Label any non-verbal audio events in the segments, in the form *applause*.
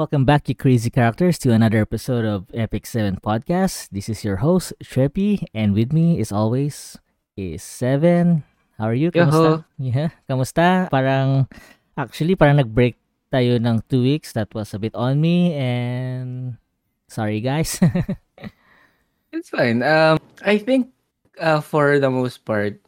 Welcome back, you crazy characters, to another episode of Epic 7 Podcast. This is your host, Treppy, and with me, as always, is Seven. How are you? Kamusta? Yeah, kamusta? Parang, actually, parang nag-break tayo ng two weeks. That was a bit on me, and sorry, guys. *laughs* it's fine. Um, I think, uh, for the most part,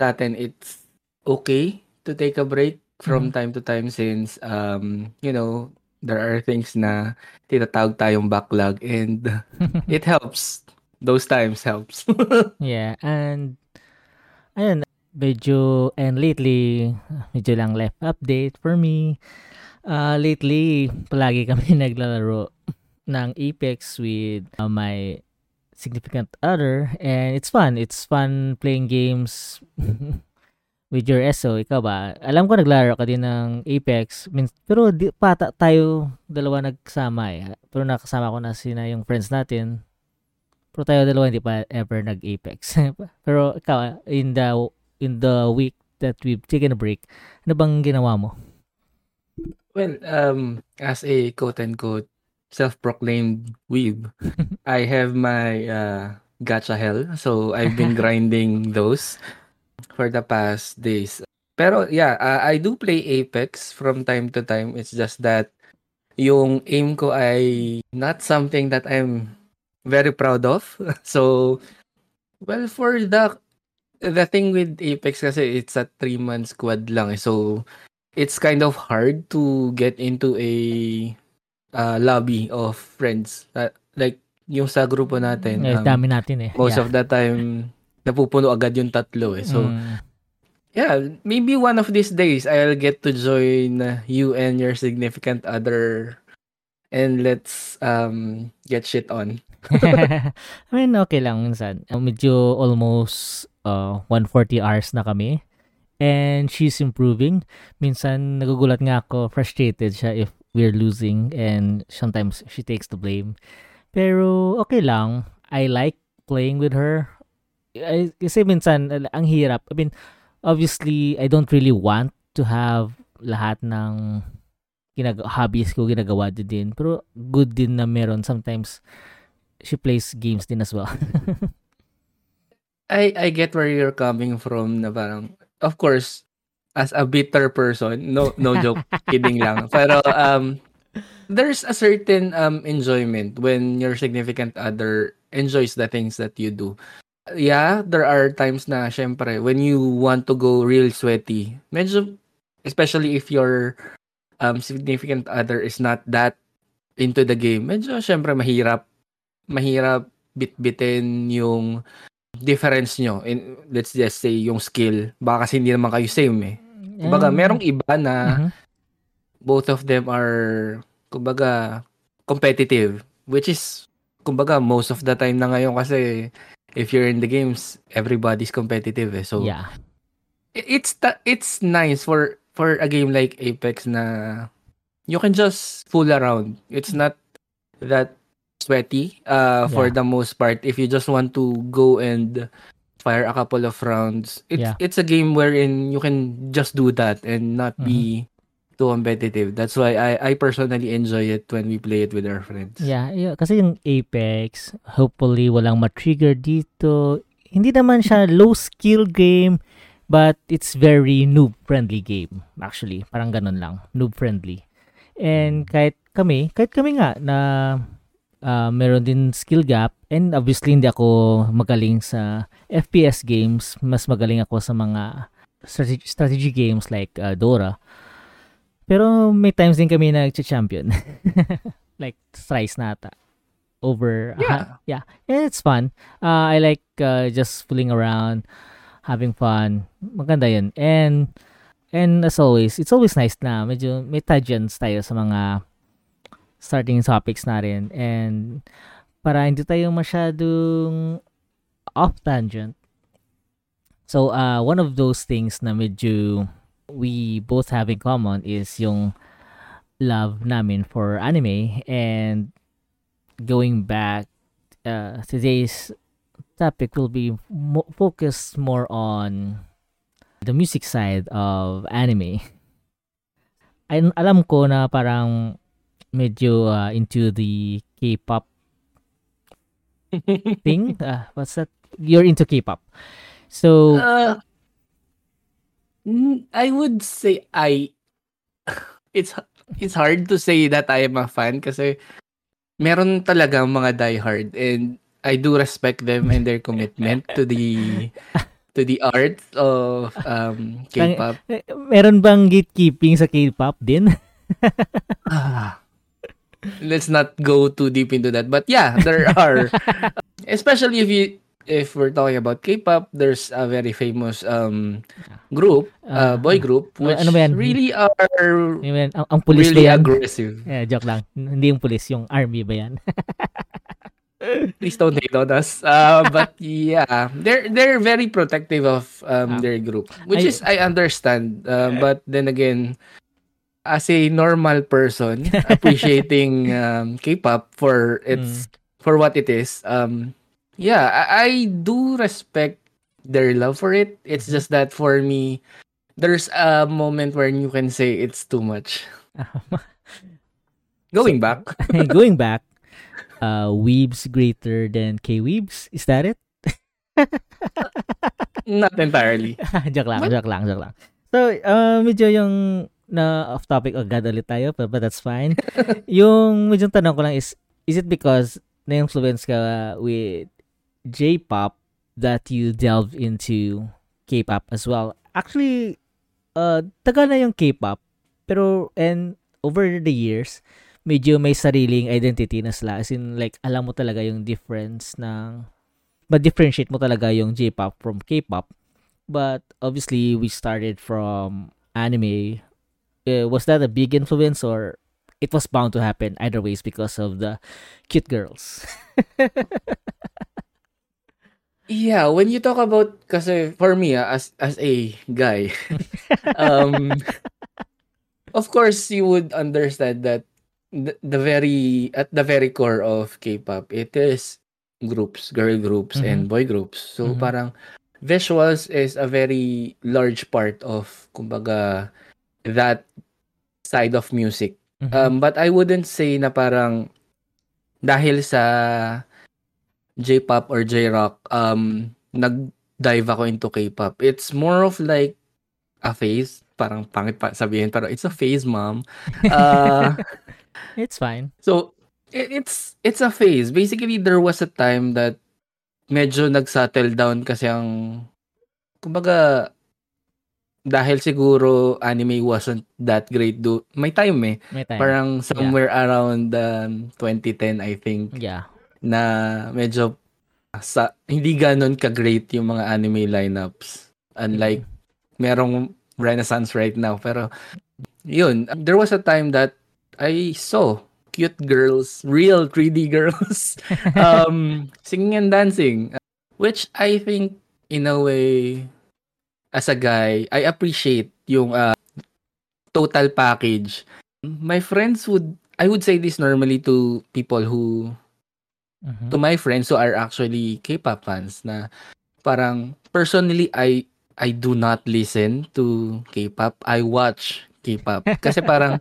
sa atin, it's okay to take a break from mm-hmm. time to time since, um, you know, there are things na tinatawag tayong backlog and *laughs* it helps. Those times helps. *laughs* yeah, and ayun, medyo, and lately, medyo lang left update for me. Uh, lately, palagi kami *laughs* naglalaro ng Apex with uh, my significant other and it's fun. It's fun playing games with your SO, ikaw ba? Alam ko naglaro ka din ng Apex, pero di, pata tayo dalawa nagsama eh. Pero nakasama ko na sina yung friends natin. Pero tayo dalawa hindi pa ever nag-Apex. *laughs* pero ikaw, in the in the week that we've taken a break, ano bang ginawa mo? Well, um, as a quote-unquote self-proclaimed weeb, *laughs* I have my uh, gacha hell. So I've been *laughs* grinding those for the past days. Pero yeah, uh, I do play Apex from time to time. It's just that yung aim ko ay not something that I'm very proud of. *laughs* So, well, for the the thing with Apex kasi it's a three month squad lang. Eh. So, it's kind of hard to get into a uh, lobby of friends. Uh, like yung sa grupo natin. Um, dami natin eh. Most yeah. of the time napupuno agad yung tatlo eh. So, mm. yeah, maybe one of these days I'll get to join you and your significant other and let's um get shit on. *laughs* *laughs* I mean, okay lang minsan. Medyo almost uh, 140 hours na kami. And she's improving. Minsan, nagugulat nga ako, frustrated siya if we're losing and sometimes she takes the blame. Pero okay lang. I like playing with her. I, kasi minsan, ang hirap. I mean, obviously, I don't really want to have lahat ng ginag- hobbies ko ginagawa din. Pero good din na meron. Sometimes, she plays games din as well. *laughs* I I get where you're coming from na parang, of course, as a bitter person, no no joke, *laughs* kidding lang. Pero um there's a certain um enjoyment when your significant other enjoys the things that you do yeah, there are times na syempre when you want to go real sweaty, medyo especially if your um significant other is not that into the game, medyo syempre mahirap mahirap bitbitin yung difference nyo in let's just say yung skill baka kasi hindi naman kayo same eh kumbaga mm. merong iba na mm-hmm. both of them are kumbaga competitive which is kumbaga most of the time na ngayon kasi if you're in the games, everybody's competitive eh. So yeah. It's ta- it's nice for for a game like Apex na you can just fool around. It's not that sweaty uh for yeah. the most part if you just want to go and fire a couple of rounds. It's yeah. it's a game wherein you can just do that and not mm-hmm. be too competitive. That's why I I personally enjoy it when we play it with our friends. Yeah, yeah kasi yung Apex, hopefully walang ma-trigger dito. Hindi naman siya low skill game, but it's very noob friendly game actually. Parang ganun lang, noob friendly. And mm. kahit kami, kahit kami nga na uh, meron din skill gap and obviously hindi ako magaling sa FPS games, mas magaling ako sa mga strategy, strategy games like uh, Dora. Pero may times din kami nag-champion. *laughs* like thrice na ata. Over yeah. Uh, yeah. And it's fun. Uh, I like uh, just fooling around, having fun. Maganda 'yun. And and as always, it's always nice na medyo may tangents tayo sa mga starting topics natin and para hindi tayo masyadong off tangent. So, uh, one of those things na medyo we both have in common is yung love namin for anime and going back uh, today's topic will be mo- focused more on the music side of anime. Ay, alam ko na parang medyo uh, into the K-pop *laughs* thing. Uh, what's that? You're into K-pop. So Uh, I would say I it's it's hard to say that I am a fan kasi meron talagang mga diehard and I do respect them and their commitment to the to the art of um K-pop. meron bang gatekeeping sa K-pop din? *laughs* Ah, let's not go too deep into that. But yeah, there are *laughs* especially if you if we're talking about K-pop, there's a very famous um group, uh, Ah, boy group ano- which ano ba yan? really are Yun, ang, ang pulis really ba yan? aggressive. *laughs* Eh, joke lang. Hindi yung pulis, yung army ba yan? *laughs* Please don't hate on us. Uh, but yeah, they're they're very protective of um Ah. their group, which I- is I understand. Uh, but then again, as a normal person *laughs* appreciating um, K-pop for its for what it is, um, yeah, I, I do respect their love for it. It's just that for me, there's a moment where you can say it's too much. *laughs* Going back, *laughs* Going back, uh, Weebs greater than K-Weebs? Is that it? *laughs* not entirely. joke lang, What? joke lang, joke lang. So, uh, medyo yung na off topic agad ulit tayo, but, but that's fine. yung medyo tanong ko lang is, is it because na-influence ka with J-pop that you delve into K-pop as well? Actually, uh, taga na yung K-pop, pero, and over the years, medyo may sariling identity na sila. As in, like, alam mo talaga yung difference ng, ma-differentiate mo talaga yung J-pop from K-pop. But obviously, we started from anime. Uh, was that a big influence or it was bound to happen either ways because of the cute girls? *laughs* Yeah, when you talk about kasi for me ah, as as a guy, *laughs* um of course you would understand that the, the very at the very core of K-pop it is groups, girl groups and boy groups. So Mhm. parang visuals is a very large part of kumbaga that side of music. Mhm. Um, but I wouldn't say na parang dahil sa J-pop or J-rock, um, nag-dive ako into K-pop. It's more of like a phase. Parang pangit pa sabihin, pero it's a phase, mom. *laughs* Uh, it's fine. so, it, it's it's a phase. Basically, there was a time that medyo nag-settle down kasi ang, kumbaga, dahil siguro anime wasn't that great do may time eh May time. parang somewhere around um, 2010 I think yeah. Na medyo sa hindi ganon ka-great yung mga anime lineups. Unlike merong renaissance right now. Pero yun, there was a time that I saw cute girls, real 3D *laughs* girls, um, singing and dancing. Which I think, in a way, as a guy, I appreciate yung uh, total package. My friends would, I would say this normally to people who Mhm. to my friends who are actually K-pop fans na parang personally I I do not listen to K-pop. I watch K-pop *laughs* kasi parang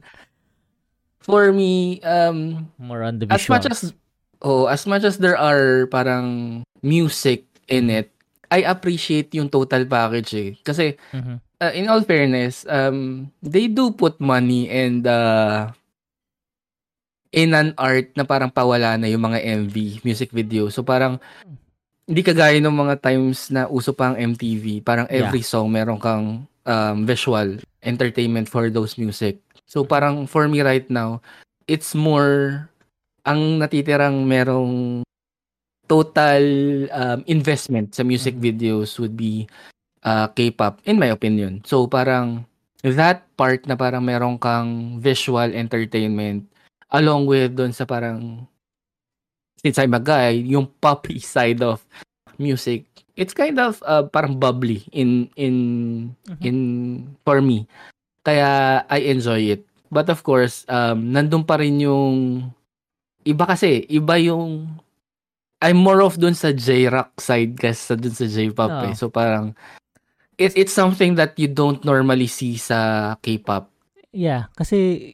for me um More on the as much visuals. as oh as much as there are parang music in it I appreciate yung total package eh kasi Mhm. uh, in all fairness, um, they do put money and uh, in an art na parang pawala na yung mga MV, music video. So parang hindi kagaya ng mga times na uso pa ang MTV. Parang Yeah. every song meron kang um, visual entertainment for those music. So parang for me right now, it's more ang natitirang merong total um, investment sa music Mhm. videos would be uh, K-pop in my opinion. So parang that part na parang meron kang visual entertainment along with doon sa parang since I'm a guy, yung poppy *laughs* side of music, it's kind of uh, parang bubbly in in Mhm. in for me. Kaya I enjoy it. But of course, um nandun pa rin yung iba kasi, iba yung I'm more of dun sa J-rock side kasi dun sa J-pop Oo. eh. So parang it, it's something that you don't normally see sa K-pop. Yeah, kasi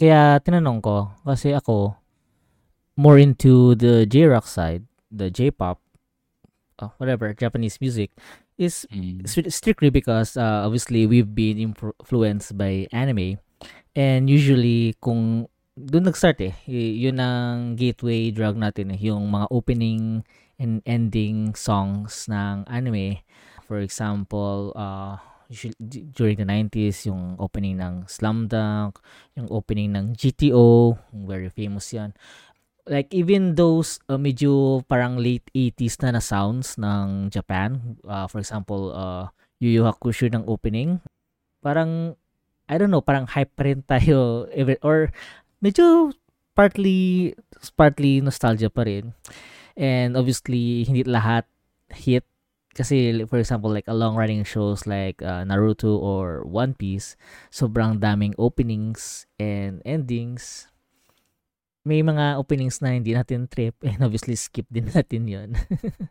kaya tinanong ko kasi ako more into the J-rock side, the J-pop, uh, whatever, Japanese music is Mm. st- strictly because uh, obviously we've been influenced by anime and usually kung doon nag-start eh yun ang gateway drug natin eh yung mga opening and ending songs ng anime for example uh during the 90s yung opening ng Slam Dunk yung opening ng GTO very famous yan. Like even those uh, medyo parang late 80s na na sounds ng Japan uh, for example uh, Yu Yu Hakusho ng opening parang I don't know parang hype pa rin tayo *laughs* or medyo partly partly nostalgia pa rin. And obviously hindi lahat hit kasi for example like a long running shows like uh, Naruto or One Piece sobrang daming openings and endings. May mga openings na hindi natin trip *laughs* and obviously skip din *laughs* natin yon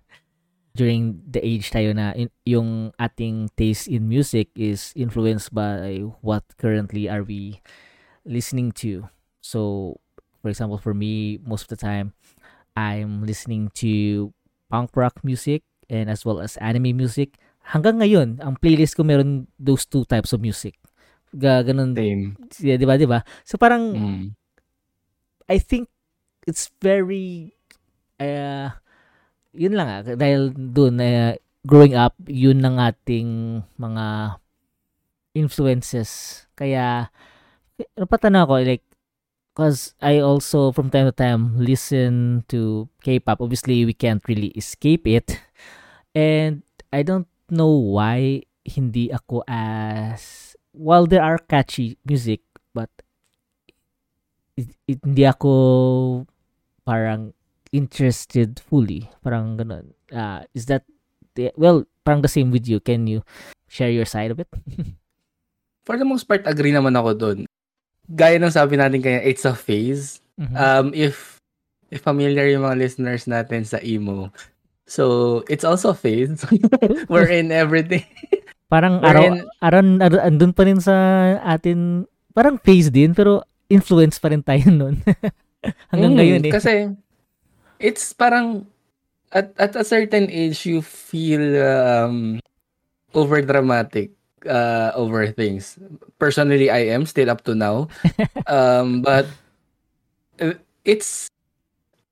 *laughs* during the age tayo na in, yung ating taste in music is influenced by what currently are we listening to. So for example for me most of the time I'm listening to punk rock music and as well as anime music. Hanggang ngayon ang playlist ko meron those two types of music. Ga, ganun. Same. yeah, di ba di ba so parang Mm. I think it's very uh, yun lang ah, dahil doon uh, growing up yun ng ating mga influences. Kaya napatana ako like cause I also from time to time listen to K-pop. Obviously we can't really escape it *laughs* and I don't know why hindi ako as while there are catchy music but it, it- hindi ako parang interested fully. Parang ganun. Uh, is that, the, well, parang the same with you. Can you share your side of it? *laughs* For the most part, agree naman ako dun. Gaya ng sabi natin kaya, it's a phase. Mhm. Um, if if familiar yung mga listeners natin sa emo, so it's also a phase. *laughs* We're in everything. *laughs* parang we're araw, in- araw, araw, andun pa rin sa atin, parang phase din, pero influence pa rin tayo *laughs* nun. Hanggang Mm, ngayon eh. Kasi, it's parang, at, at a certain age, you feel um, over-dramatic uh, over things. Personally, I am still up to now. um, but, uh, it's,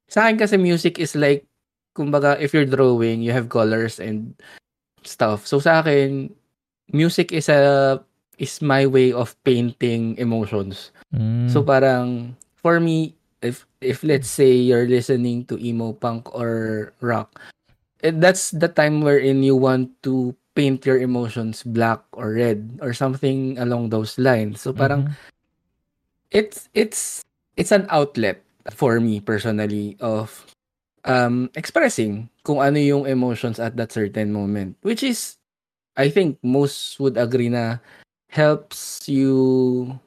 sa akin kasi music is like, kumbaga, if you're drawing, you have colors and stuff. So sa akin, music is a is my way of painting emotions. Mm. So parang for me if if let's say you're listening to emo punk or rock eh, that's the time wherein you want to paint your emotions black or red or something along those lines. So parang Mhm. it's it's it's an outlet for me personally of um expressing kung ano yung emotions at that certain moment which is I think most would agree na helps you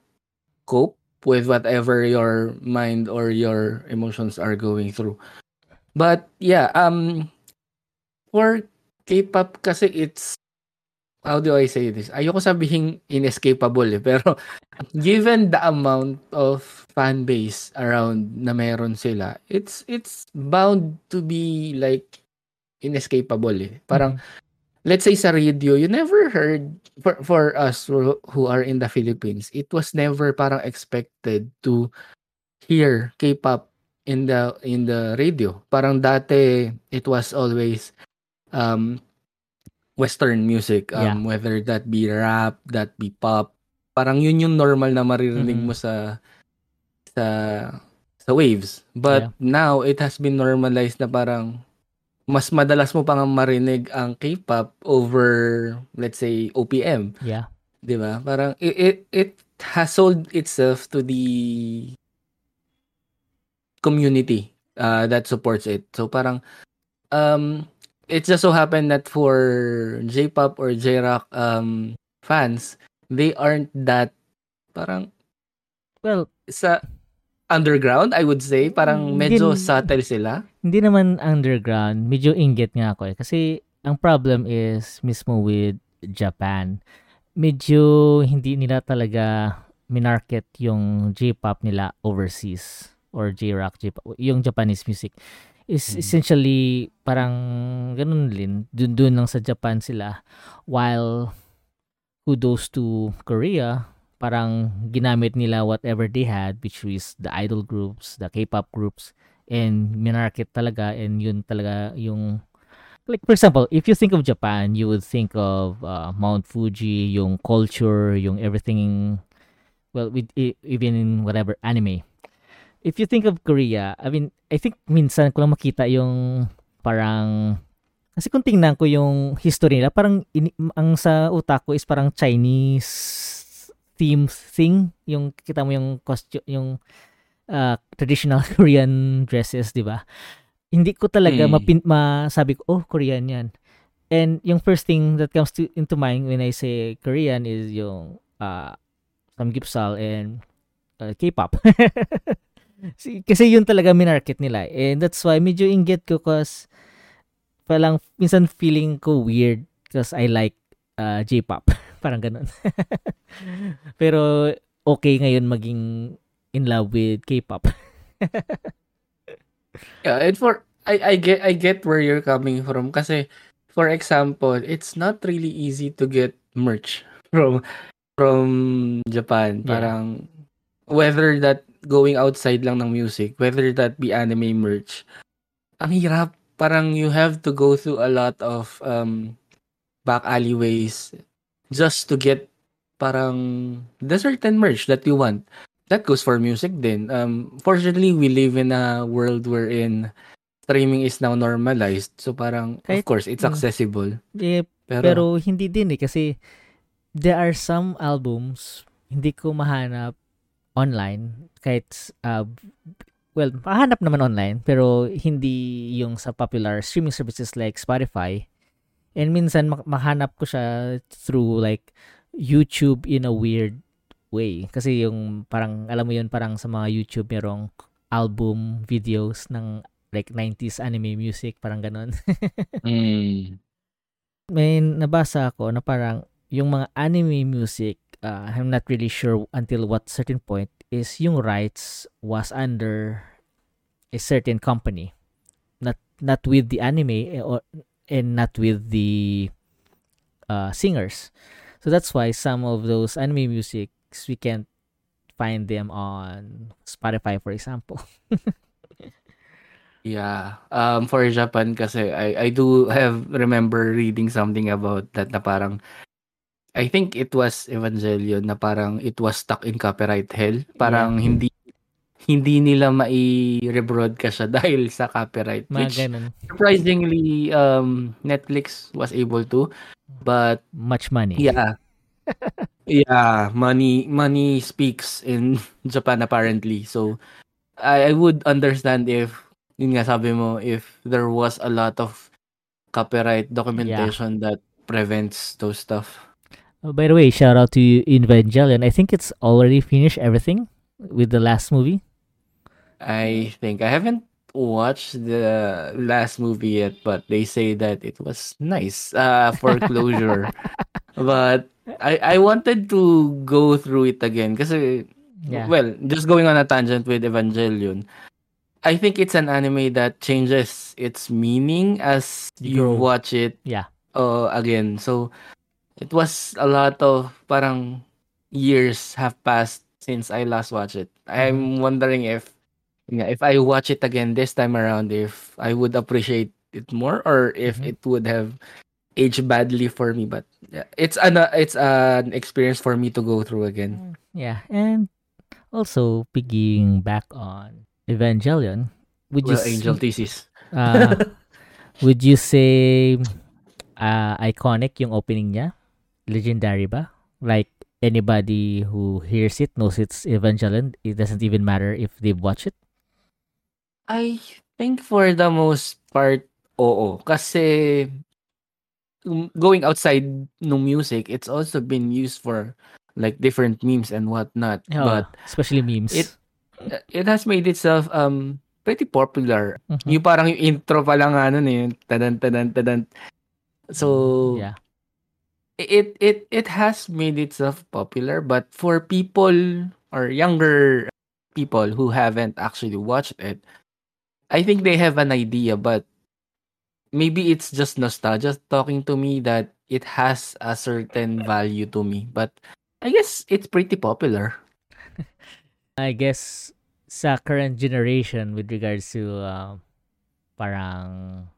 cope with whatever your mind or your emotions are going through. But yeah um for K-pop kasi it's how do I say this ayoko sabihin inescapable eh pero *laughs* given the amount of fan base around na meron sila, it's it's bound to be like inescapable eh. Parang let's say sa radio, you never heard for for us who are in the Philippines, it was never parang expected to hear K-pop in the in the radio. Parang dati it was always um western music um whether that be rap, that be pop. Parang yun yung normal na maririnig Mhm. mo sa sa sa waves. But Yeah. now it has been normalized na parang mas madalas mo pang marinig ang K-pop over let's say OPM, Yeah. 'di ba? Parang it, it it has sold itself to the community uh, that supports it. So parang um it just so happened that for J-pop or J-rock um fans, they aren't that parang Well, sa underground, I would say. Parang Mm, medyo din- subtle sila. hindi naman underground. Medyo inggit nga ako eh. Kasi ang problem is mismo with Japan. Medyo hindi nila talaga minarket yung J-pop nila overseas or J-rock, J-pop, yung Japanese music is Mm. essentially parang ganun din. Dun, dun lang sa Japan sila. While kudos to Korea, parang ginamit nila whatever they had, which is the idol groups, the K-pop groups, and minarket talaga, and yun talaga yung like for example, if you think of Japan, you would think of uh, Mount Fuji, yung culture, yung everything well with e- even in whatever anime. If you think of Korea, I mean, I think minsan ko lang makita yung parang kasi kung tingnan ko yung history nila, parang ini- ang sa utak ko is parang Chinese theme thing, yung kita mo yung costume, yung uh, traditional *laughs* Korean dresses, di ba? Hindi ko talaga Mm. mapin, masabi ko, oh, Korean yan. And yung first thing that comes to, into mind when I say Korean is yung uh, Samgyeopsal and uh, K-pop. *laughs* Si- Kasi yun talaga minarket nila. And that's why medyo inggit ko cause parang minsan feeling ko weird because I like uh, J-pop. *laughs* parang ganun. *laughs* Pero okay ngayon maging in love with K-pop. *laughs* Yeah, and for I I get I get where you're coming from kasi for example, it's not really easy to get merch from from Japan. Yeah. Parang whether that going outside lang ng music, whether that be anime merch. Ang hirap, parang you have to go through a lot of um back alleyways just to get parang the certain merch that you want. That goes for music din. Um, fortunately, we live in a world wherein streaming is now normalized. So parang, Kahit- of course, it's mm. accessible. eh, Pero, pero hindi din eh kasi there are some albums hindi ko mahanap online kahit uh, well, mahanap naman online pero hindi yung sa popular streaming services like Spotify. And minsan mahanap ko siya through like YouTube in a weird way. Kasi yung parang, alam mo yun, parang sa mga YouTube merong album videos ng like 90s anime music, parang ganon. *laughs* mm, may nabasa ako na parang yung mga anime music, uh, I'm not really sure until what certain point is yung rights was under a certain company. Not not with the anime eh, or and not with the uh, singers. So that's why some of those anime musics we can't find them on Spotify for example. *laughs* yeah. Um, for Japan kasi, I, I do have remember reading something about that na parang, I think it was Evangelion na parang it was stuck in copyright hell. Parang Yeah. hindi hindi nila mai-rebroadcast siya *laughs* dahil sa copyright. Mga Which ganun. surprisingly um Netflix was able to but Much money. yeah *laughs* yeah money money speaks in *laughs* Japan apparently so I, I would understand if yun nga sabi mo if there was a lot of copyright documentation that prevents those stuff Oh, by the way, shout out to Evangelion. I think it's already finished everything with the last movie. I think I haven't watched the last movie yet but they say that it was nice uh for *laughs* closure but I I wanted to go through it again because Yeah. well just going on a tangent with Evangelion I think it's an anime that changes its meaning as You you watch it Yeah. uh, again so it was a lot of parang years have passed since I last watched it. I'm wondering if yeah, if I watch it again this time around if I would appreciate it more or if Mhm. it would have aged badly for me but yeah, it's an uh, it's an experience for me to go through again. Yeah, and also piggying back on Evangelion, would you well angel s- thesis. Uh, *laughs* would you say uh, iconic yung opening niya? Legendary ba? Like anybody who hears it knows it's Evangelion. It doesn't even matter if they've watched it. I think for the most part, oo. Kasi um, going outside no music, it's also been used for like different memes and whatnot. Oh, But especially memes. it- it has made itself um pretty popular. Mhm. Yung parang yung intro pa lang ano eh, tadan tadan tadan. So yeah. It it it has made itself popular, but for people or younger people who haven't actually watched it, I think they have an idea, but maybe it's just nostalgia talking to me that it has a certain value to me. But I guess it's pretty popular. *laughs* I guess sa current generation with regards to uh, parang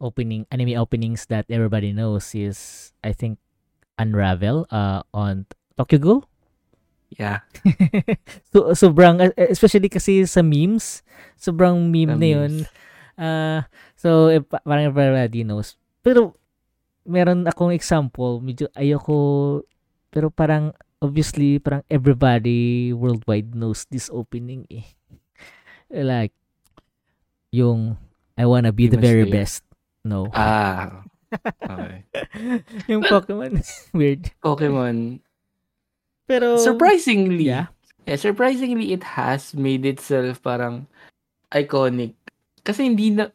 opening anime openings that everybody knows is I think Unravel uh, on Tokyo Ghoul. Yeah. *laughs* so sobrang uh, especially kasi sa memes, sobrang meme na 'yun. memes. Uh, so eh, pa- parang everybody knows. Pero meron akong example, medyo ayoko pero parang obviously parang everybody worldwide knows this opening eh. *laughs* Like yung I wanna be the Demon very Slayer. best. No. Ah. Okay. *laughs* yung Pokemon *laughs* weird. Pokemon. Pero Surprisingly, yeah. yeah, surprisingly it has made itself parang iconic. Kasi hindi na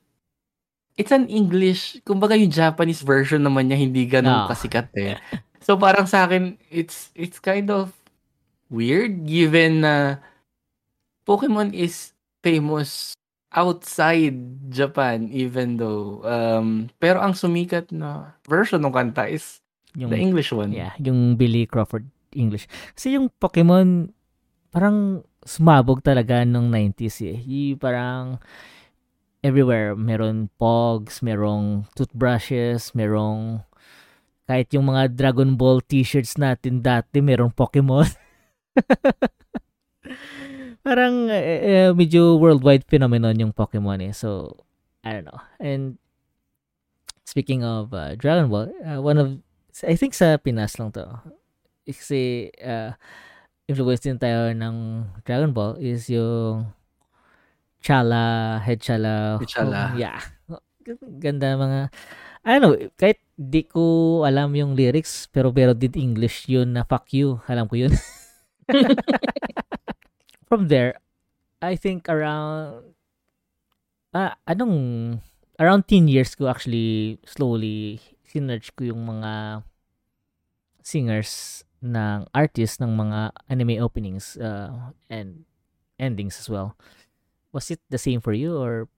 it's an English, kumbaga yung Japanese version naman niya hindi ganun Ah. kasikat eh. So parang sa akin it's it's kind of weird given na Pokemon is famous outside Japan even though um pero ang sumikat na version ng kanta is Yung the English one. Yeah, yung Billy Crawford English. Kasi yung Pokemon, parang sumabog talaga nung 90s eh. Yung parang everywhere. Meron pogs, merong toothbrushes, merong kahit yung mga Dragon Ball t-shirts natin dati, merong Pokemon. *laughs* parang eh, eh, medyo worldwide phenomenon yung Pokemon eh. So, I don't know. And speaking of uh, Dragon Ball, uh, one of I think sa Pinas lang to. Kasi uh, influence din tayo ng Dragon Ball is yung Chala, Head Chala. Chala. Oh, yeah. Ganda mga I don't know, kahit di ko alam yung lyrics, pero pero did English yun na fuck you. Alam ko yun. *laughs* From there, I think around ah, anong around 10 years ko actually slowly sinerch ko yung mga singers ng artists ng mga anime openings uh, and endings as well. Was it the same for you or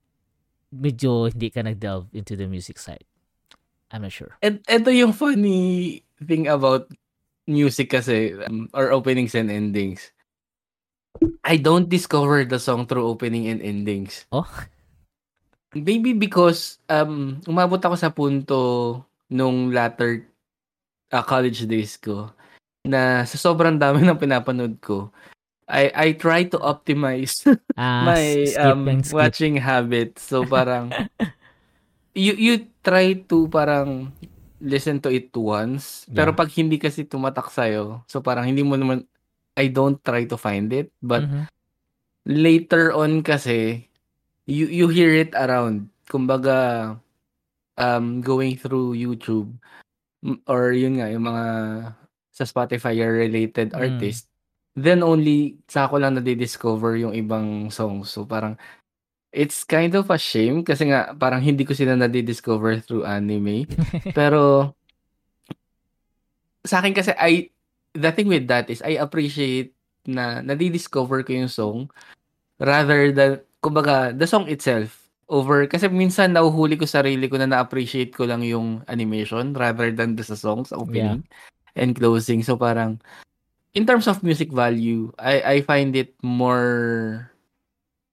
medyo hindi ka nag-delve into the music side? I'm not sure. And ito yung funny thing about music kasi um, or openings and endings. I don't discover the song through opening and endings. Oh? Maybe because um umabot ako sa punto nung latter uh, college days ko na sa sobrang dami ng pinapanood ko I I try to optimize *laughs* Ah, my skip um skip. watching habit. So parang *laughs* you you try to parang listen to it once. Pero Yeah. pag hindi kasi tumatak sa'yo, so parang hindi mo naman I don't try to find it, but Mhm. later on kasi you you hear it around. Kumbaga um going through YouTube or yun nga yung mga sa Spotify related Mm. artist then only sa ako lang na-discover yung ibang songs. So parang it's kind of a shame kasi nga parang hindi ko sila na-discover through anime. *laughs* Pero sa akin kasi I the thing with that is I appreciate na nadi-discover ko yung song rather than kumbaga the song itself over kasi minsan nahuhuli ko sarili ko na na-appreciate ko lang yung animation rather than the song sa opening and closing so parang in terms of music value I I find it more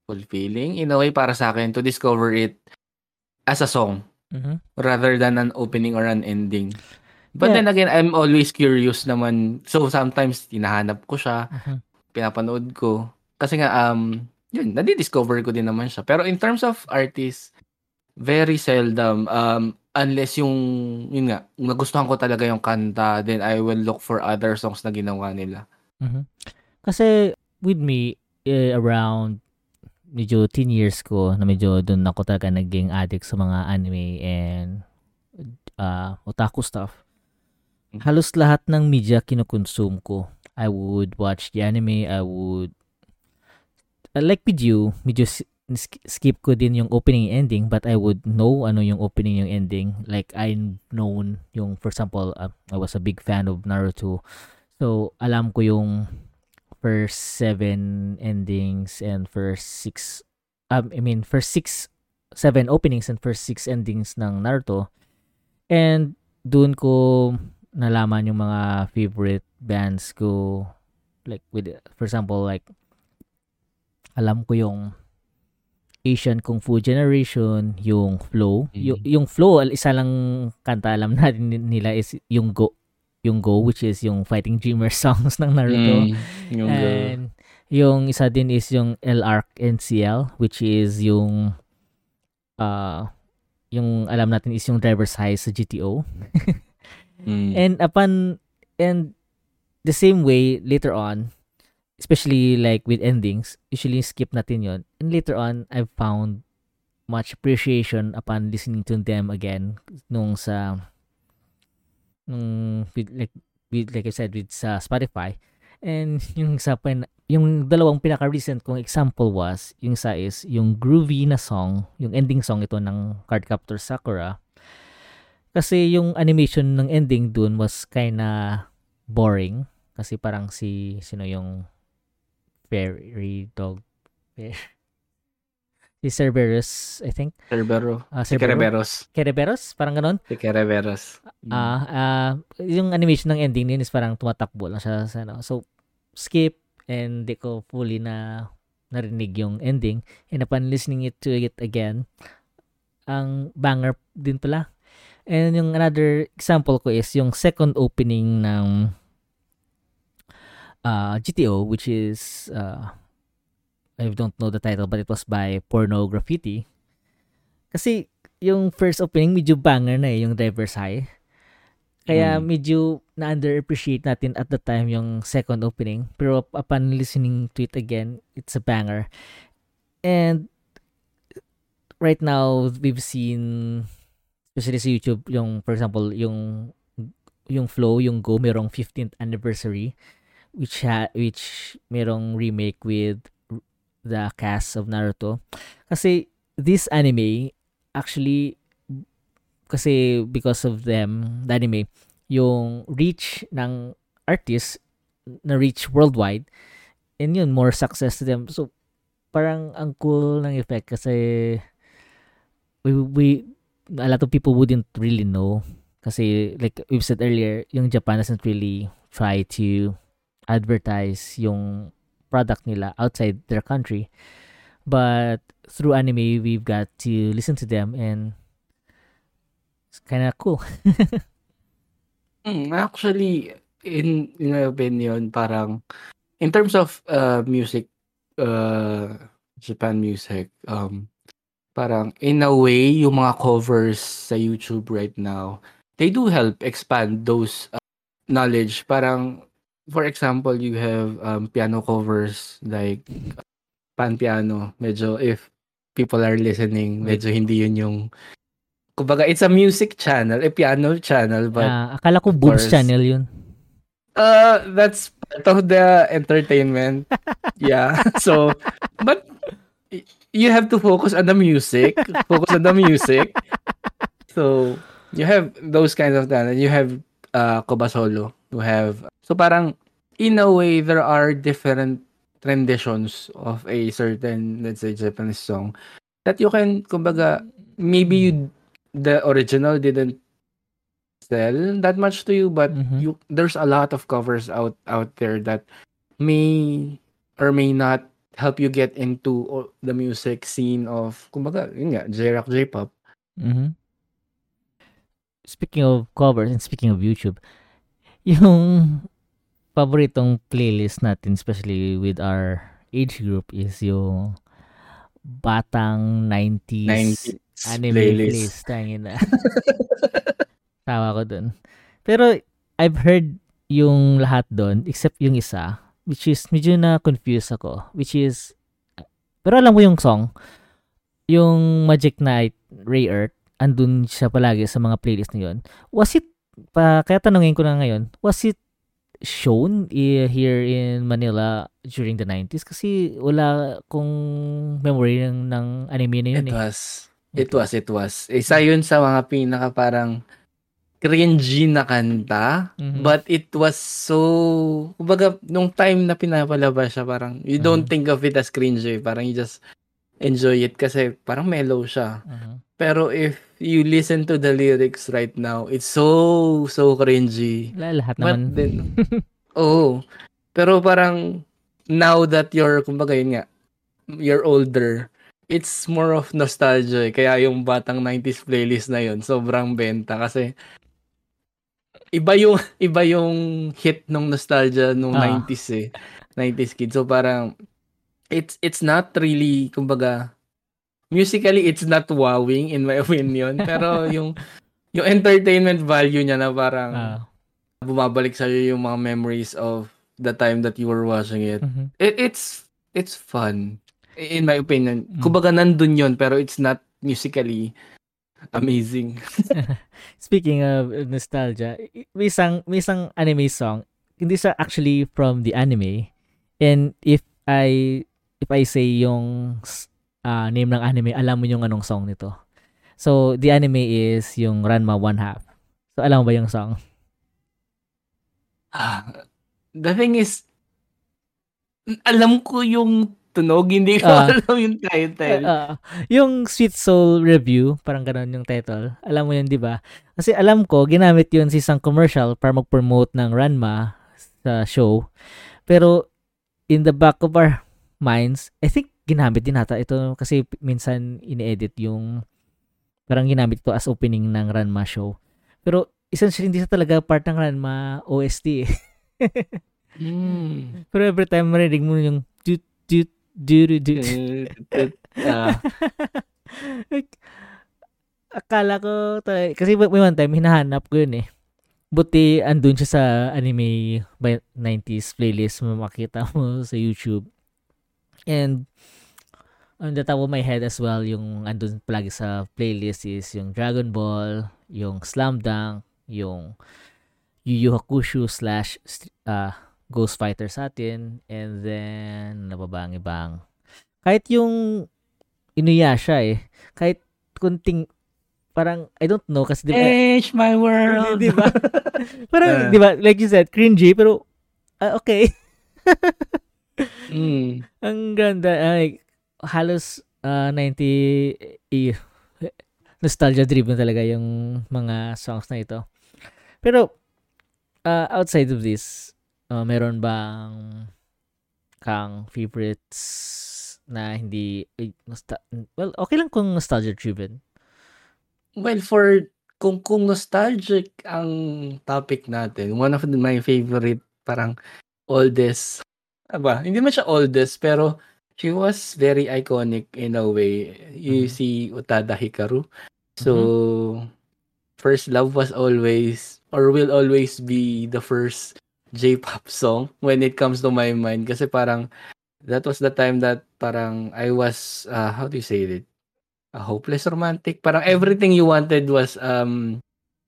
fulfilling in a way para sa akin to discover it as a song Mhm. rather than an opening or an ending. But Yeah. then again, I'm always curious naman. So sometimes tinahanap ko siya, Mhm. pinapanood ko. Kasi nga um yun, nadi-discover ko din naman siya. Pero in terms of artists, very seldom um unless yung yun nga, nagustuhan ko talaga yung kanta, then I will look for other songs na ginawa nila. Mhm. Kasi with me eh, around medyo 10 years ko na medyo doon ako talaga naging addict sa mga anime and uh, otaku stuff. Halos lahat ng media kinukonsume ko. I would watch the anime, I would uh, like with you, medyo skip ko din yung opening ending but I would know ano yung opening yung ending. Like I known yung for example uh, I was a big fan of Naruto. So alam ko yung first seven endings and first six um, I mean first six seven openings and first six endings ng Naruto. And doon ko nalaman yung mga favorite bands ko like with for example like alam ko yung Asian Kung Fu Generation, yung Flow. Mm-hmm. Y- yung Flow, isa lang kanta alam natin nila is yung Go. Yung Go, which is yung Fighting Dreamer *laughs* songs ng Naruto. Mm, yung And Go. yung isa din is yung LARC NCL, which is yung uh, yung alam natin is yung driver's high sa GTO. *laughs* mm. And upon, and the same way, later on, especially like with endings, usually skip natin yon. And later on, I've found much appreciation upon listening to them again nung sa nung with, like with, like I said with sa Spotify. And yung sa pen, yung dalawang pinaka recent kong example was yung sa is yung groovy na song, yung ending song ito ng Cardcaptor Sakura. Kasi yung animation ng ending dun was kinda boring kasi parang si sino yung fairy dog. *laughs* si Cerberus, I think. Cerbero. Uh, si Cereberos. Cereberos? Parang ganun? Si Cereberos. Ah, uh, uh, yung animation ng ending niya is parang tumatakbo lang siya sa ano. So, skip and di ko fully na narinig yung ending. And upon listening it to it again, ang banger din pala. And yung another example ko is yung second opening ng uh, GTO, which is uh, I don't know the title, but it was by Porno Graffiti. Kasi yung first opening medyo banger na eh, yung Driver's High. Kaya mm. medyo na-underappreciate natin at the time yung second opening. Pero upon listening to it again, it's a banger. And right now, we've seen, especially sa YouTube, yung, for example, yung yung flow, yung Go, merong 15th anniversary which ha which merong remake with the cast of Naruto. Kasi this anime actually kasi because of them, the anime, yung reach ng artist na reach worldwide and yun more success to them. So parang ang cool ng effect kasi we, we a lot of people wouldn't really know kasi like we've said earlier, yung Japan doesn't really try to advertise yung product nila outside their country. But through anime, we've got to listen to them and it's kind of cool. *laughs* mm, actually, in, in my opinion, parang in terms of uh, music, uh, Japan music, um, parang in a way, yung mga covers sa YouTube right now, they do help expand those uh, knowledge. Parang for example, you have um, piano covers like pan piano. Medyo if people are listening, medyo hindi yun yung kumbaga it's a music channel, a piano channel but uh, akala ko boobs channel yun. Uh that's part of the entertainment. *laughs* yeah. *laughs* So but you have to focus on the music, *laughs* focus on the music. So you have those kinds of talent. You have uh Kobasolo, you have So parang in a way there are different renditions of a certain let's say Japanese song that you can kumbaga maybe you the original didn't sell that much to you but mm-hmm. you there's a lot of covers out out there that may or may not help you get into the music scene of kumbaga yun nga J-rock J-pop. Mm-hmm. Speaking of covers and speaking of YouTube, *laughs* yung paboritong playlist natin, especially with our age group, is yung batang 90s, 90s anime playlist. Tangin na. *laughs* Tawa ko dun. Pero I've heard yung lahat doon except yung isa which is medyo na confused ako which is pero alam mo yung song yung Magic Night Ray Earth andun siya palagi sa mga playlist na yun was it pa kaya tanungin ko na ngayon was it shown here in Manila during the 90s kasi wala kong memory ng, ng anime na yun It eh. was. It was, it was. Isa yun sa mga pinaka parang cringy na kanta. Mhm. But it was so, kumbaga, nung time na pinapalabas siya, parang, you don't Mhm. think of it as cringy. Parang you just enjoy it kasi parang mellow siya. Mhm. Pero if you listen to the lyrics right now, it's so, so cringy. Wala, lahat But naman. then, *laughs* oh, pero parang, now that you're, kumbaga yun nga, you're older, it's more of nostalgia. eh. Kaya yung batang 90s playlist na yun, sobrang benta kasi iba yung *laughs* iba yung hit nung nostalgia nung Ah. 90s eh. 90s kid. So parang it's it's not really kumbaga musically it's not wowing in my *laughs* opinion pero yung yung entertainment value niya na parang Ah. bumabalik sa yung mga memories of the time that you were watching it. Mhm. it it's it's fun in my opinion. Mm. Kumbaga nandun yun pero it's not musically amazing. *laughs* Speaking of nostalgia, may isang, may isang anime song. Hindi siya actually from the anime. And if I if I say yung ah, name ng anime, alam mo yung anong song nito. So, the anime is yung Ranma One Half. So, alam mo ba yung song? Ah, the thing is alam ko yung tunog, hindi ko Ah. alam yung title. Ah, yung Sweet Soul Review, parang ganun yung title. Alam mo yun, di ba? Kasi alam ko, ginamit yun sa isang commercial para mag-promote ng Ranma sa show. Pero, in the back of our minds, I think ginamit din nata ito kasi minsan ini-edit yung parang ginamit ito as opening ng Ranma show. Pero, essentially, hindi siya talaga part ng Ranma OST eh. *laughs* Hmm. Pero every time marinig mo yung dut dut dut Ah, Like, akala ko talaga, kasi may one time, hinahanap ko yun eh. Buti andun siya sa anime by 90s playlist mo makita mo *laughs* sa YouTube. And on the top of my head as well, yung andun palagi sa playlist is yung Dragon Ball, yung Slam Dunk, yung Yu Yu Hakusho slash uh, Ghost Fighter sa atin, and then, ano pa ba ang ibang? Kahit yung Inuyasha eh. Kahit kunting parang I don't know kasi di ba Change my world. di ba? *laughs* Ah. parang di ba like you said cringy pero ah, okay. *laughs* Mm. Ang ganda ay halos ah, 90 eh, nostalgia driven talaga yung mga songs na ito. Pero ah, outside of this, ah, meron bang kang favorites na hindi well okay lang kung nostalgia driven. Well, for kung kung nostalgic ang topic natin, one of my favorite parang oldest, aba, hindi man siya oldest, pero she was very iconic in a way. You Mhm. see Utada Hikaru. So, First Love was always, or will always be the first J-pop song when it comes to my mind. Kasi parang, that was the time that parang I was, uh, how do you say it? a hopeless romantic. Parang everything you wanted was um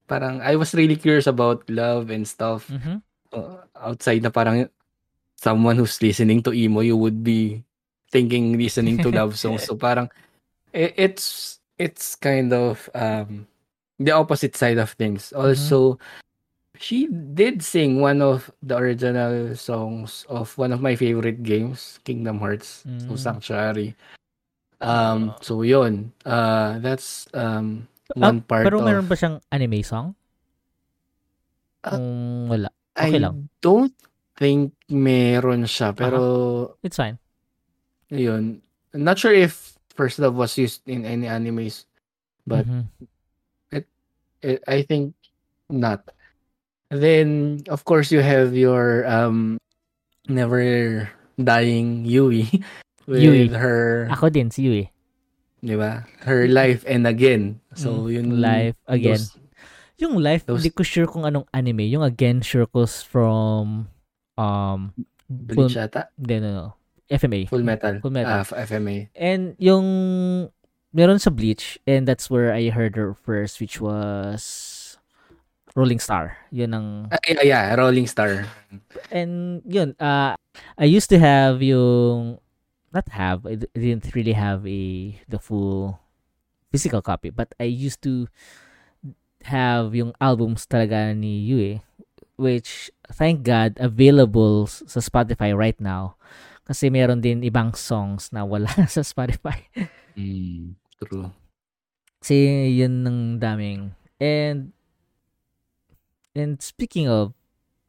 parang I was really curious about love and stuff Mhm. uh, outside na parang someone who's listening to emo you would be thinking listening to love *laughs* songs. So parang i- it's it's kind of um the opposite side of things. Also she did sing one of the original songs of one of my favorite games, Kingdom Hearts, so Mm. Sanctuary. Um, so yun. Uh, that's um Ah, one part Pero of meron ba siyang anime song? Ah, Kung wala. okay I lang. don't think meron siya, pero It's fine. yun. I'm not sure if First Love was used in any animes, but Mhm. I- I think not. Then of course you have your um never dying Yui *laughs* with Yui. her, Ako din, si Yui. di ba? Her life and again. So Mm, yun Life Again. those- Yung life, Those- hindi ko sure kung anong anime. Yung again, sure from um Bleach ata? hindi, no, no. FMA. Full Metal. Full Metal. Ah, FMA. And yung meron sa Bleach and that's where I heard her first which was Rolling Star. Yun ang Ah, yeah, yeah, Rolling Star. and yun uh I used to have yung not have I didn't really have a the full physical copy but I used to have yung albums talaga ni Yue which thank God available sa Spotify right now kasi meron din ibang songs na wala *laughs* sa Spotify Mm, true. kasi yun ng daming and and speaking of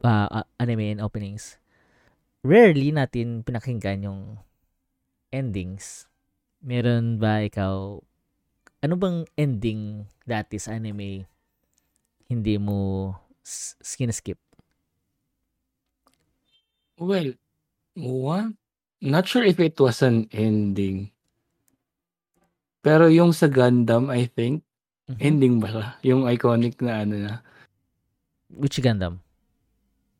uh, anime and openings rarely natin pinakinggan yung endings meron ba ikaw ano bang ending dati sa anime hindi mo s- skip Well, what? Not sure if it was an ending. Pero yung sa Gundam, I think, Mhm. ending ba? Yung iconic na ano na. Which Gundam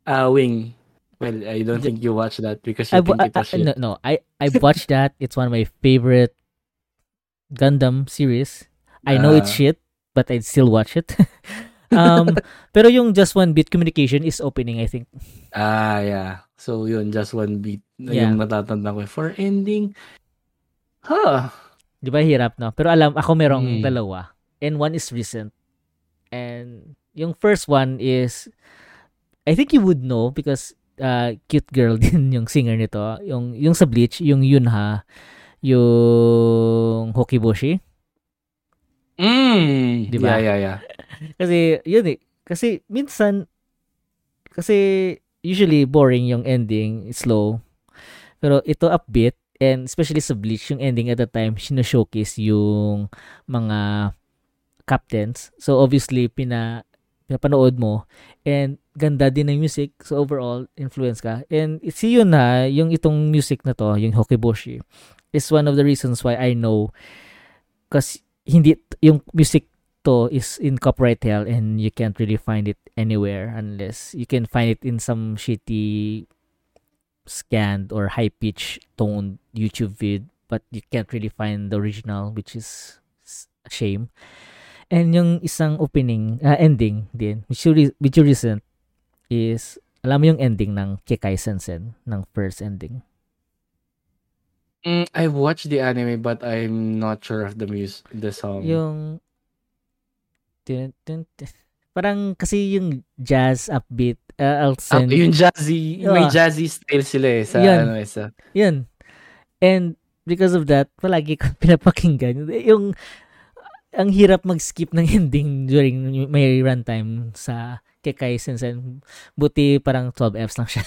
Ah, Wing. Well, I don't think you watched that because you I, think wa- it was I- shit. no, no I I watched that it's one of my favorite Gundam series I know it's Ah. shit but I'd still watch it *laughs* um *laughs* pero yung just one bit communication is opening I think Ah, yeah. So, yun, just one beat. na Yeah. Yung natatanda ko. For ending, huh. Di ba hirap, no? Pero alam, ako merong Mm. dalawa. And one is recent. And yung first one is, I think you would know because uh, cute girl *laughs* din yung singer nito. Yung, yung sa Bleach, yung Yunha, yung Hokiboshi. Mm. Di ba? Yeah, yeah, yeah. *laughs* Kasi, yun eh. Kasi, minsan, kasi, usually, boring yung ending, slow. Pero ito upbeat, and especially sa Bleach, yung ending at the time, sino-showcase yung mga captains. So, obviously, pina, pinapanood mo. And, ganda din ng music. So, overall, influence ka. And, si yun na, yung itong music na to, yung Hokiboshi, is one of the reasons why I know kasi hindi, yung music to is in copyright hell and you can't really find it anywhere unless you can find it in some shitty scanned or high pitch toned YouTube vid but you can't really find the original which is a shame and yung isang opening uh, ending din which you, re- which you recent is alam mo yung ending ng Kekai Sensen ng first ending Mm, I watched the anime, but I'm not sure of the music, the song. yung tin- tin- tin- parang kasi yung jazz upbeat uh, Ah, send yung jazzy, may Ah. jazzy style sila eh sa Yan. ano eh sa. Yun. And because of that, palagi ko *laughs* pinapakinggan. Yung, ang hirap mag-skip ng *laughs* ending during may runtime sa Kekai Sensen. Buti parang 12 Fs lang siya.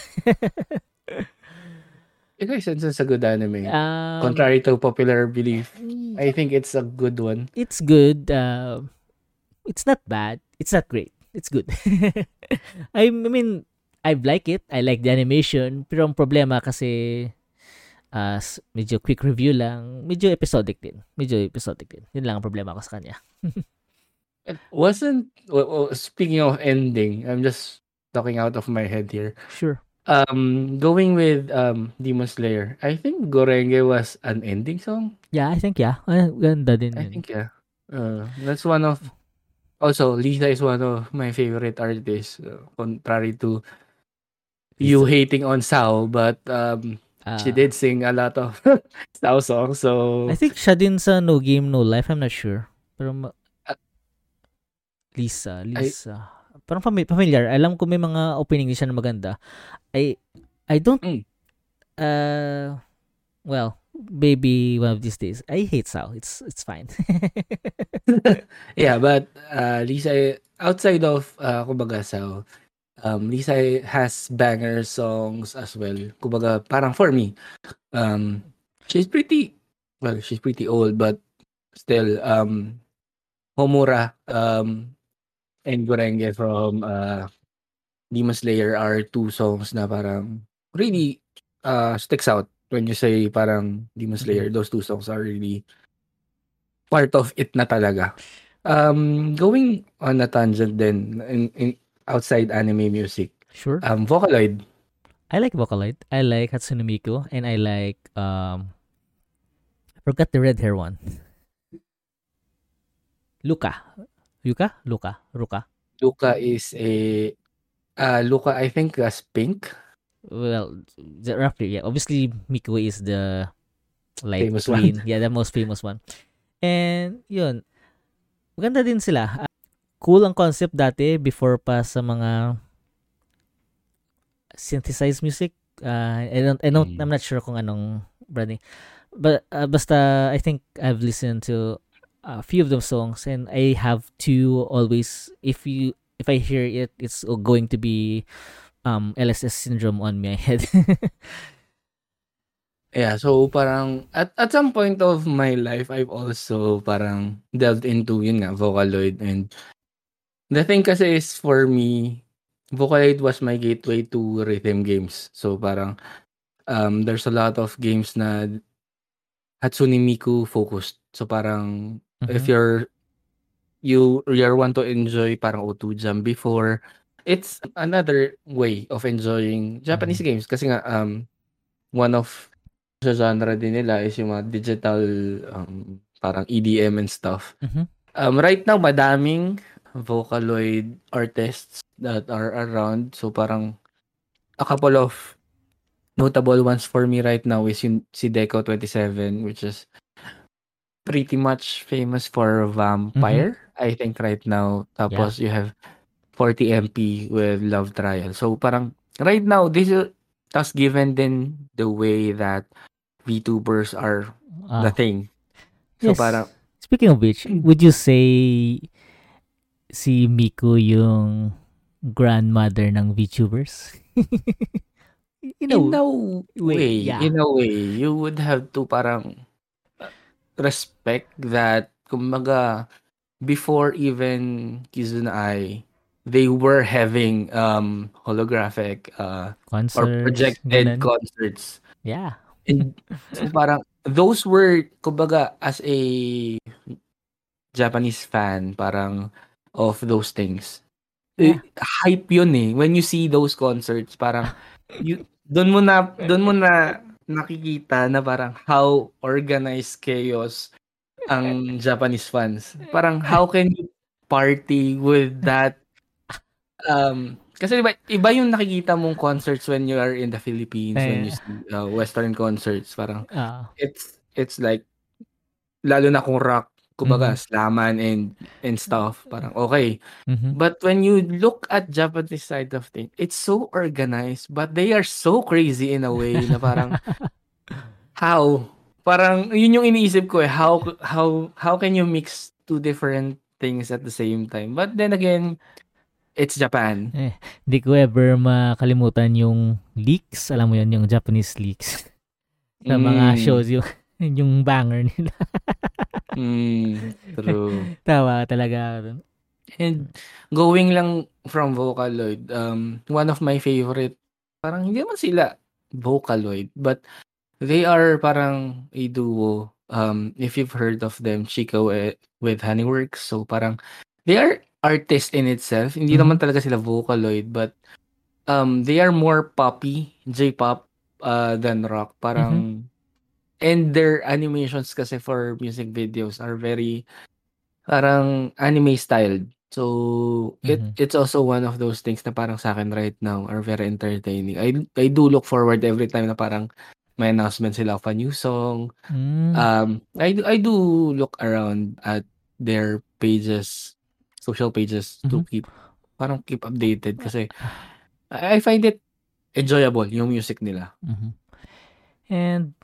Eh guys, it's a good anime. Um, Contrary to popular belief, I think it's a good one. it's good. Uh, it's not bad. It's not great. It's good. *laughs* I mean, I like it. I like the animation. Pero ang problema kasi uh, medyo quick review lang. Medyo episodic din. Medyo episodic din. Yun lang ang problema ko sa kanya. *laughs* It wasn't well, speaking of ending, I'm just talking out of my head here. Sure. Um going with um Demon Slayer. I think Gorenge was an ending song. Yeah, I think yeah. Ah, ganda din I yun. think yeah. Uh, that's one of also Lisa is one of my favorite artists. Uh, contrary to you hating on Sao, but um she Ah, did sing a lot of *laughs* Sao songs. So I think siya din sa No Game No Life. I'm not sure. Pero ma- Ah. Lisa, Lisa. Parang fami- familiar. Alam ko may mga opening siya na maganda. I I don't Mm. uh well, maybe one of these days. I hate Sao. It's it's fine. *laughs* *laughs* yeah, but uh, Lisa, outside of uh, kumbaga Sao, um, Lisa has banger songs as well. Kumbaga, parang for me, um, she's pretty, well, she's pretty old, but still, um, Homura, um, and Gorenge from uh, Demon Slayer are two songs na parang really uh, sticks out when you say parang Demon Slayer. Those two songs are really part of it na talaga. Um, going on a tangent then in, in outside anime music, sure. um, Vocaloid. I like Vocaloid. I like Hatsune Miku and I like um I forgot the red hair one. Luca. Yuka? Luca. Ruka. Luca is a uh, Luca, I think, as pink. Well, the, roughly, yeah. Obviously, Miku is the light Famous green. one. Yeah, the most famous one. And, yun. Maganda din sila. Cool ang concept dati before pa sa mga synthesized music. Uh, I don't, I don't, Mm. I'm not sure kung anong branding. But, uh, basta, I think I've listened to a few of those songs and I have to always, if you, if I hear it, it's going to be um LSS syndrome on my head. *laughs* yeah, so parang at at some point of my life I've also parang delved into yun nga Vocaloid and the thing kasi is for me Vocaloid was my gateway to rhythm games. So parang um there's a lot of games na Hatsune Miku focused. So parang mm-hmm. if you're you you're want to enjoy parang O2 Jam before it's another way of enjoying Japanese mm-hmm. games kasi nga um one of sa genre din nila is yung mga digital um, parang EDM and stuff. Mm-hmm. Um right now madaming Vocaloid artists that are around so parang a couple of notable ones for me right now is yung si Deco 27 which is pretty much famous for Vampire mm-hmm. I think right now tapos yeah. you have 40 MP with Love Trial. So parang right now this is tas given then the way that VTubers are uh, the thing. So yes. parang Speaking of which, would you say si Miku yung grandmother ng VTubers? *laughs* in, a, in a way, way yeah. in a way, you would have to parang respect that kumbaga before even Kizuna Ai they were having um holographic uh concerts, or projected ganun. concerts. Yeah. and *laughs* so parang those were kumbaga as a Japanese fan parang of those things. Yeah. Eh, hype yun eh. When you see those concerts, parang you doon mo na doon mo na nakikita na parang how organized chaos ang Japanese fans. Parang how can you party with that um kasi iba, iba yung nakikita mong concerts when you are in the Philippines eh. when you see uh, western concerts parang uh. it's it's like lalo na kung rock kumbaga mm-hmm. slaman and and stuff parang okay mm-hmm. but when you look at Japanese side of things it's so organized but they are so crazy in a way na parang *laughs* how parang yun yung iniisip ko eh how how how can you mix two different things at the same time but then again It's Japan. Eh, hindi ko ever makalimutan yung leaks. Alam mo yun, yung Japanese leaks. *laughs* sa mm. mga shows, yung, yung banger nila. *laughs* mm, true. Tawa talaga. And going lang from Vocaloid, um, one of my favorite, parang hindi naman sila Vocaloid, but they are parang a duo. Um, if you've heard of them, Chico eh, with Honeyworks. So parang they are artist in itself. Hindi mm-hmm. naman talaga sila Vocaloid, but um, they are more poppy, J-pop uh, than rock. Parang, mm-hmm. And their animations kasi for music videos are very, parang anime styled. So, it mm-hmm. it's also one of those things na parang sa akin right now are very entertaining. I I do look forward every time na parang may announcement sila of a new song. Mm. Um, I I do look around at their pages social pages to Mhm. keep parang keep updated kasi I find it enjoyable yung music nila. Mhm. And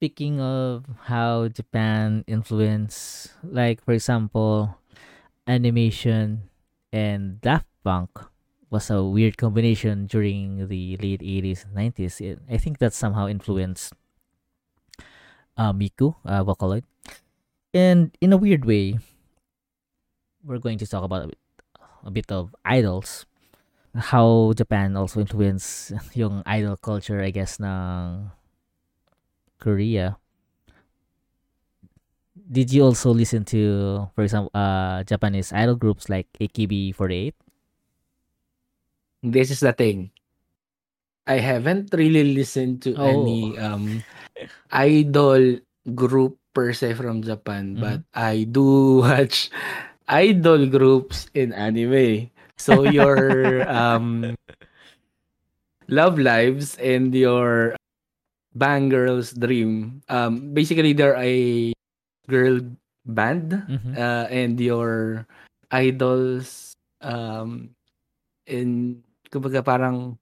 speaking of how Japan influence, like for example, animation and Daft Punk was a weird combination during the late 80s and 90s. It, I think that somehow influenced uh, Miku, uh, Vocaloid. And in a weird way, we're going to talk about a bit, a bit of idols. How Japan also influenced *laughs* yung idol culture, I guess, ng Korea. Did you also listen to, for example, uh, Japanese idol groups like AKB48? This is the thing. I haven't really listened to Oh. any um idol group per se from Japan, Mhm. but I do *laughs* watch idol groups in anime. So your *laughs* um love lives and your bang girls dream um basically they're a girl band Mhm. uh, and your idols um in kumbaga parang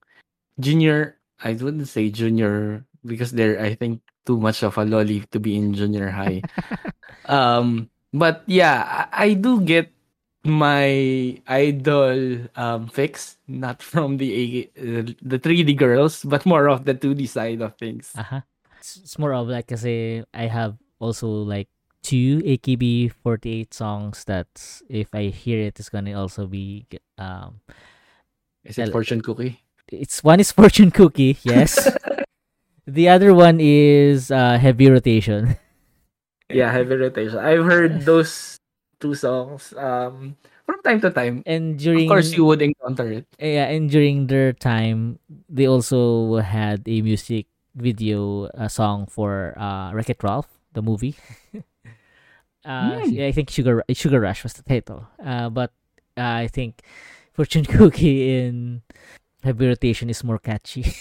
junior I wouldn't say junior because they're I think too much of a lolly to be in junior high. *laughs* um but yeah, I, I do get my idol um fix not from the uh, the 3D girls but more of the 2D side of things. Aha. It's, it's more of like kasi I have also like two AKB48 songs that if I hear it it's gonna also be um Is it fortune cookie? it's one is *laughs* fortune cookie yes *laughs* the other one is uh heavy rotation Yeah, heavy rotation. I've heard those two songs um from time to time. and during Of course, you would encounter it. yeah and during their time they also had a music video a song for uh Wreck-It Ralph the movie *laughs* uh yeah, I think Sugar Sugar Rush was the title uh but uh, I think Fortune *laughs* Cookie in heavy rotation is more catchy *laughs*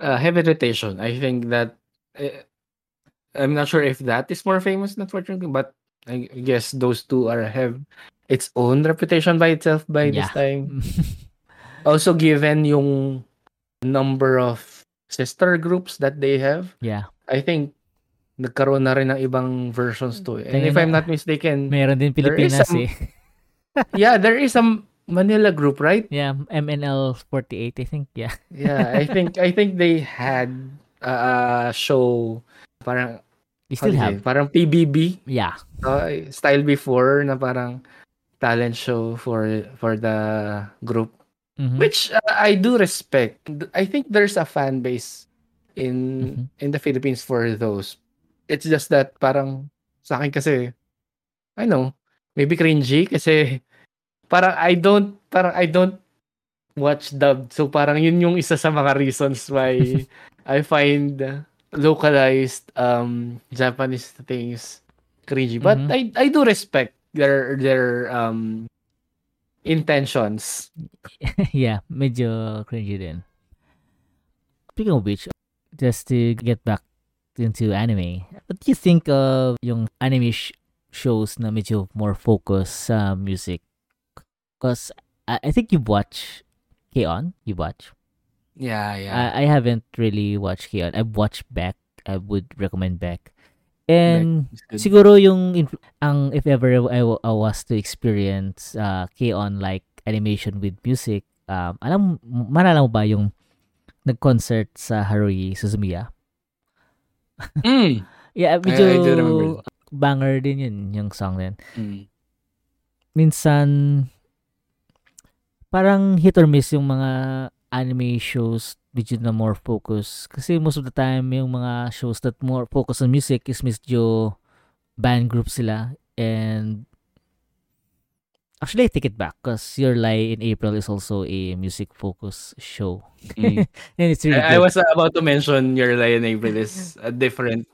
Uh, heavy rotation. I think that uh, I'm not sure if that is more famous than fortune cookie, but I guess those two are have its own reputation by itself by this Yeah. time. *laughs* Also, given yung number of sister groups that they have, yeah I think nagkaroon na rin ng ibang versions to. eh. And if Kaya I'm not mistaken, meron din Pilipinas some- eh *laughs* yeah, there is some Manila group, right? yeah MNL 48 I think yeah Yeah, I think I think they had a show parang they still you have parang PBB yeah uh, style before na parang talent show for for the group Mhm. which uh, I do respect. I think there's a fan base in Mhm. in the Philippines for those. It's just that parang sa akin kasi I know, maybe cringy kasi parang I don't parang I don't watch dubbed. So parang yun yung isa sa mga reasons why *laughs* I find localized um Japanese things cringy. But Mhm. I I do respect their their um intentions. *laughs* yeah, major cringy then. Speaking of which, just to get back into anime, what do you think of yung anime sh- shows na medyo more focus sa music? Because I, I think you've watched K-On, you watch. Yeah, yeah. I, I haven't really watched K-On. I've watched Beck. I would recommend Beck. And good. siguro yung ang if ever I, I was to experience uh, K-On like animation with music, um, alam malala mo ba yung nag-concert sa Haruhi Suzumiya? *laughs* Mm. Yeah, I- medyo I do remember. banger din yun, yung song din. Mm. Minsan, parang hit or miss yung mga anime shows medyo na more focus. Kasi most of the time, yung mga shows that more focus on music is medyo band group sila. And actually, I take it back because Your Lie in April is also a music focus show. Mm. *laughs* And it's really I, I was about to mention your Lion April is a different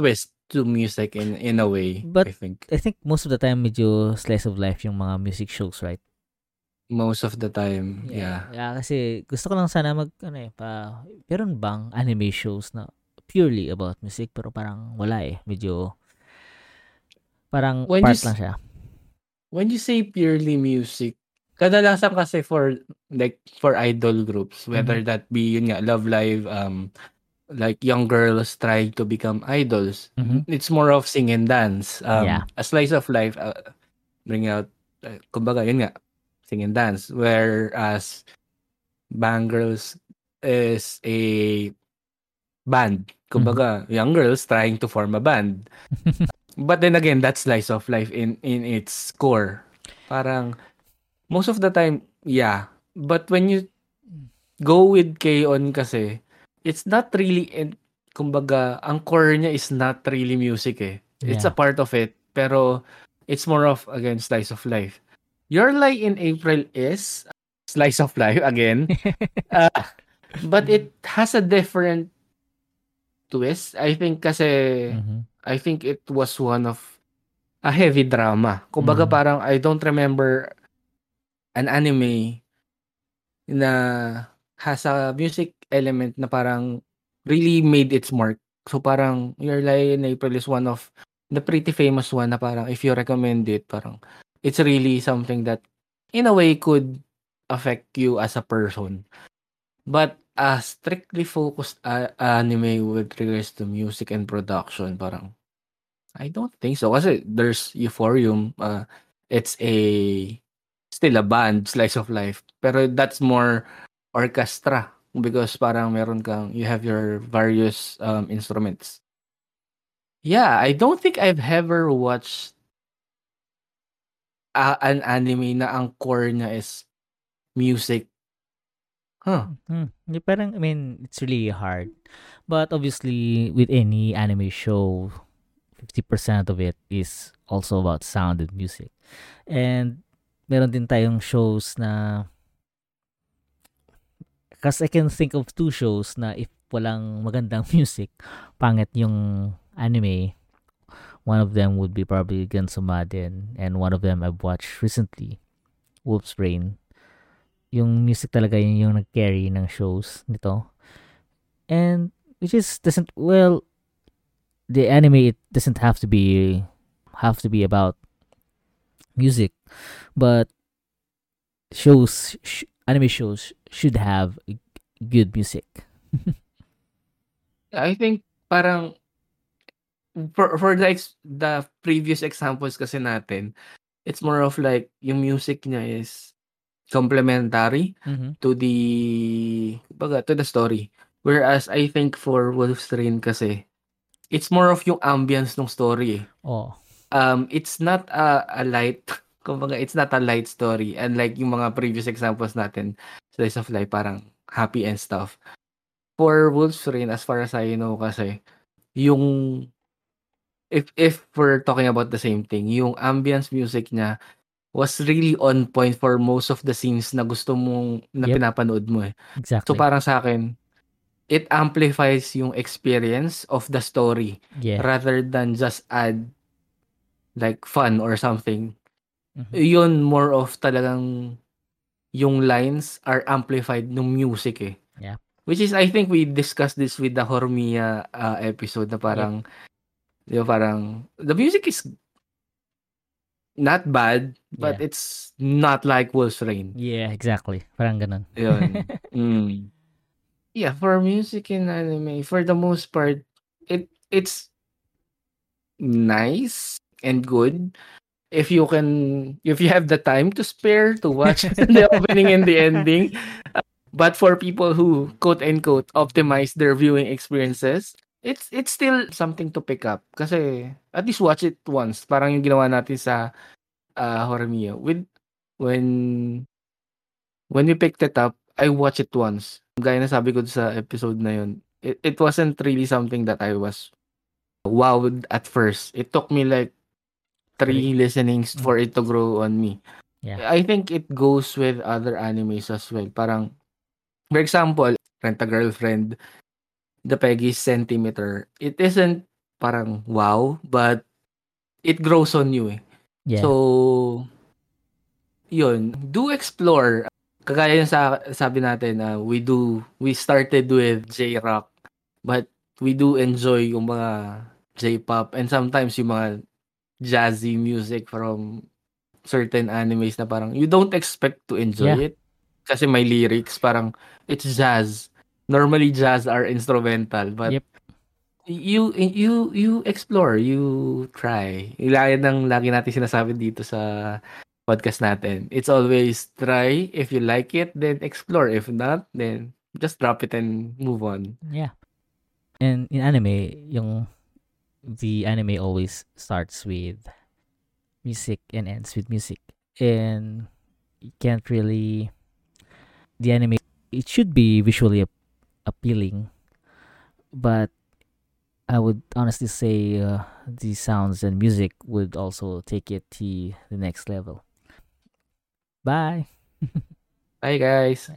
twist to music in in a way. But- I think I think most of the time, medyo slice of life yung mga music shows, right? Most of the time, yeah. Yeah, kasi gusto ko lang sana mag, ano eh, pa, meron bang anime shows na purely about music pero parang wala eh. Medyo, parang When you part lang siya. When you say purely music, kadalasan kasi for like for idol groups, whether Mm-hmm. that be yun nga Love Live, um, like young girls trying to become idols, Mhm. it's more of sing and dance. Um, Yeah. A slice of life, uh, bring out, uh, kumbaga yun nga, sing and dance. Whereas Bang Girls is a band. Kumbaga, young girls trying to form a band. *laughs* But then again, that's slice of life in in its core. Parang most of the time, yeah. But when you go with K-On kasi, it's not really in, kumbaga, ang core niya is not really music eh. It's a Yeah. part of it, pero it's more of again slice of life. Your Lie in April is slice of life again. *laughs* Uh, but it has a different twist. I think kasi Mhm. I think it was one of a heavy drama. Kumbaga Mm. parang I don't remember an anime na has a music element na parang really made its mark. So parang Your Lie in April is one of the pretty famous one na parang if you recommend it, parang it's really something that in a way could affect you as a person. But a strictly focused a- anime with regards to music and production, parang I don't think so. Kasi there's Euphorium. Uh, it's a still a band, slice of life. Pero that's more orchestra because parang meron kang you have your various um, instruments. Yeah, I don't think I've ever watched a- an anime na ang core niya is music. Huh. Hmm. Parang, I mean, it's really hard. But obviously, with any anime show, 50% of it is also about sound and music. And meron din tayong shows na kasi I can think of two shows na if walang magandang *laughs* music, pangit yung anime. One of them would be probably Gensumaden and one of them I've watched recently, Wolf's Rain. Yung music talaga yun yung nag-carry ng shows nito. And which is doesn't well the anime it doesn't have to be have to be about music but shows sh- anime shows should have good music *laughs* I think parang for for the ex, the previous examples kasi natin, it's more of like yung music niya is complementary mm-hmm. to the baga, to the story. Whereas I think for Wolf's Rain kasi it's more of yung ambience ng story. eh. oh Um it's not a, a light *laughs* kumbaga it's not a light story and like yung mga previous examples natin slice of life parang happy and stuff. For Wolf's Rain as far as I know kasi yung if if we're talking about the same thing, yung ambience music niya was really on point for most of the scenes na gusto mong na Yep. pinapanood mo eh. exactly So parang sa akin, it amplifies yung experience of the story yeah rather than just add like fun or something. Mhm. Yun more of talagang yung lines are amplified ng music eh. Yeah. Which is I think we discussed this with the Hormia uh, episode na parang di ba, parang the music is not bad but Yeah. it's not like Wolf's Rain. yeah exactly parang ganun Yun. *laughs* mm. Yeah, for music in anime, for the most part, it it's nice and good. If you can, if you have the time to spare to watch *laughs* the opening and the ending. But for people who quote unquote optimize their viewing experiences, it's it's still something to pick up. Kasi at least watch it once. Parang yung ginawa natin sa uh, Horimiya. With when when we picked it up, I watched it once. Gaya na sabi ko sa episode na yun, it, it wasn't really something that I was wowed at first. It took me like three listenings for it to grow on me. Yeah. I think it goes with other animes as well. Parang, for example, Rent a Girlfriend, The Peggy's Centimeter, it isn't parang wow, but it grows on you eh. yeah So, yun, do explore. Kagaya yung sa sabi natin, uh, we do, we started with J-rock, but we do enjoy yung mga J-pop and sometimes yung mga jazzy music from certain animes na parang you don't expect to enjoy Yeah. it kasi may lyrics parang it's jazz normally jazz are instrumental but Yep. you you you explore you try ilayan ng lagi natin sinasabi dito sa podcast natin it's always try if you like it then explore if not then just drop it and move on Yeah. And in anime, yung the anime always starts with music and ends with music. And you can't really the anime it should be visually appealing, but I would honestly say uh, the sounds and music would also take it to the next level. Bye. bye guys